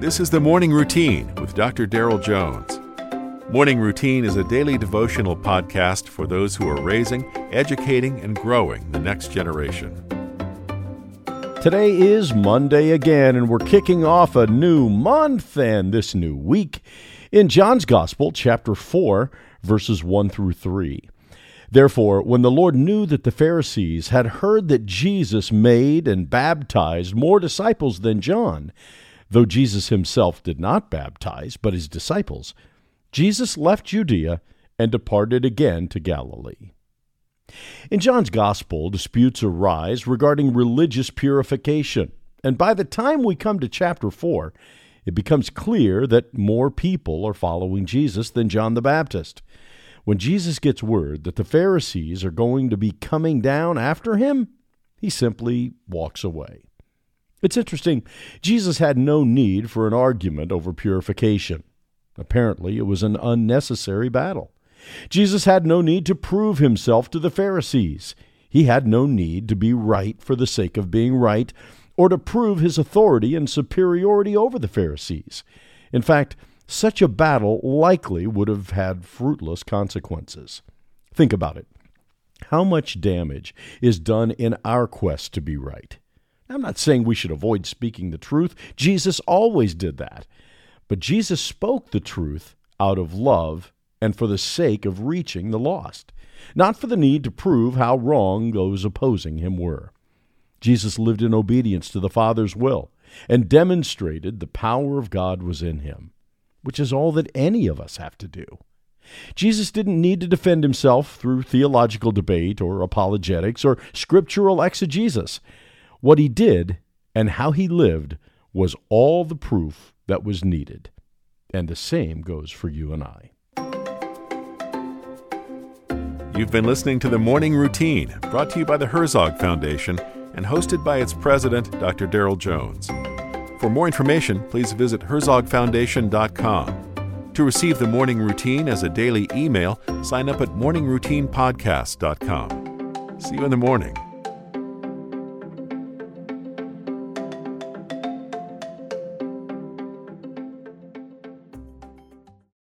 This is the Morning Routine with Dr. Darrell Jones. Morning Routine is a daily devotional podcast for those who are raising, educating, and growing the next generation. Today is Monday again, and we're kicking off a new month and this new week in John's Gospel, chapter 4, verses 1 through 3. Therefore, when the Lord knew that the Pharisees had heard that Jesus made and baptized more disciples than John, though Jesus himself did not baptize, but his disciples, Jesus left Judea and departed again to Galilee. In John's Gospel, disputes arise regarding religious purification, and by the time we come to chapter 4, it becomes clear that more people are following Jesus than John the Baptist. When Jesus gets word that the Pharisees are going to be coming down after him, he simply walks away. It's interesting, Jesus had no need for an argument over purification. Apparently, it was an unnecessary battle. Jesus had no need to prove himself to the Pharisees. He had no need to be right for the sake of being right or to prove his authority and superiority over the Pharisees. In fact, such a battle likely would have had fruitless consequences. Think about it. How much damage is done in our quest to be right? I'm not saying we should avoid speaking the truth. Jesus always did that. But Jesus spoke the truth out of love and for the sake of reaching the lost, not for the need to prove how wrong those opposing him were. Jesus lived in obedience to the Father's will and demonstrated the power of God was in him, which is all that any of us have to do. Jesus didn't need to defend himself through theological debate or apologetics or scriptural exegesis. What he did and how he lived was all the proof that was needed. And the same goes for you and I. You've been listening to the Morning Routine, brought to you by the Herzog Foundation and hosted by its president, Dr. Darrell Jones. For more information, please visit herzogfoundation.com. To receive the Morning Routine as a daily email, sign up at morningroutinepodcast.com. See you in the morning.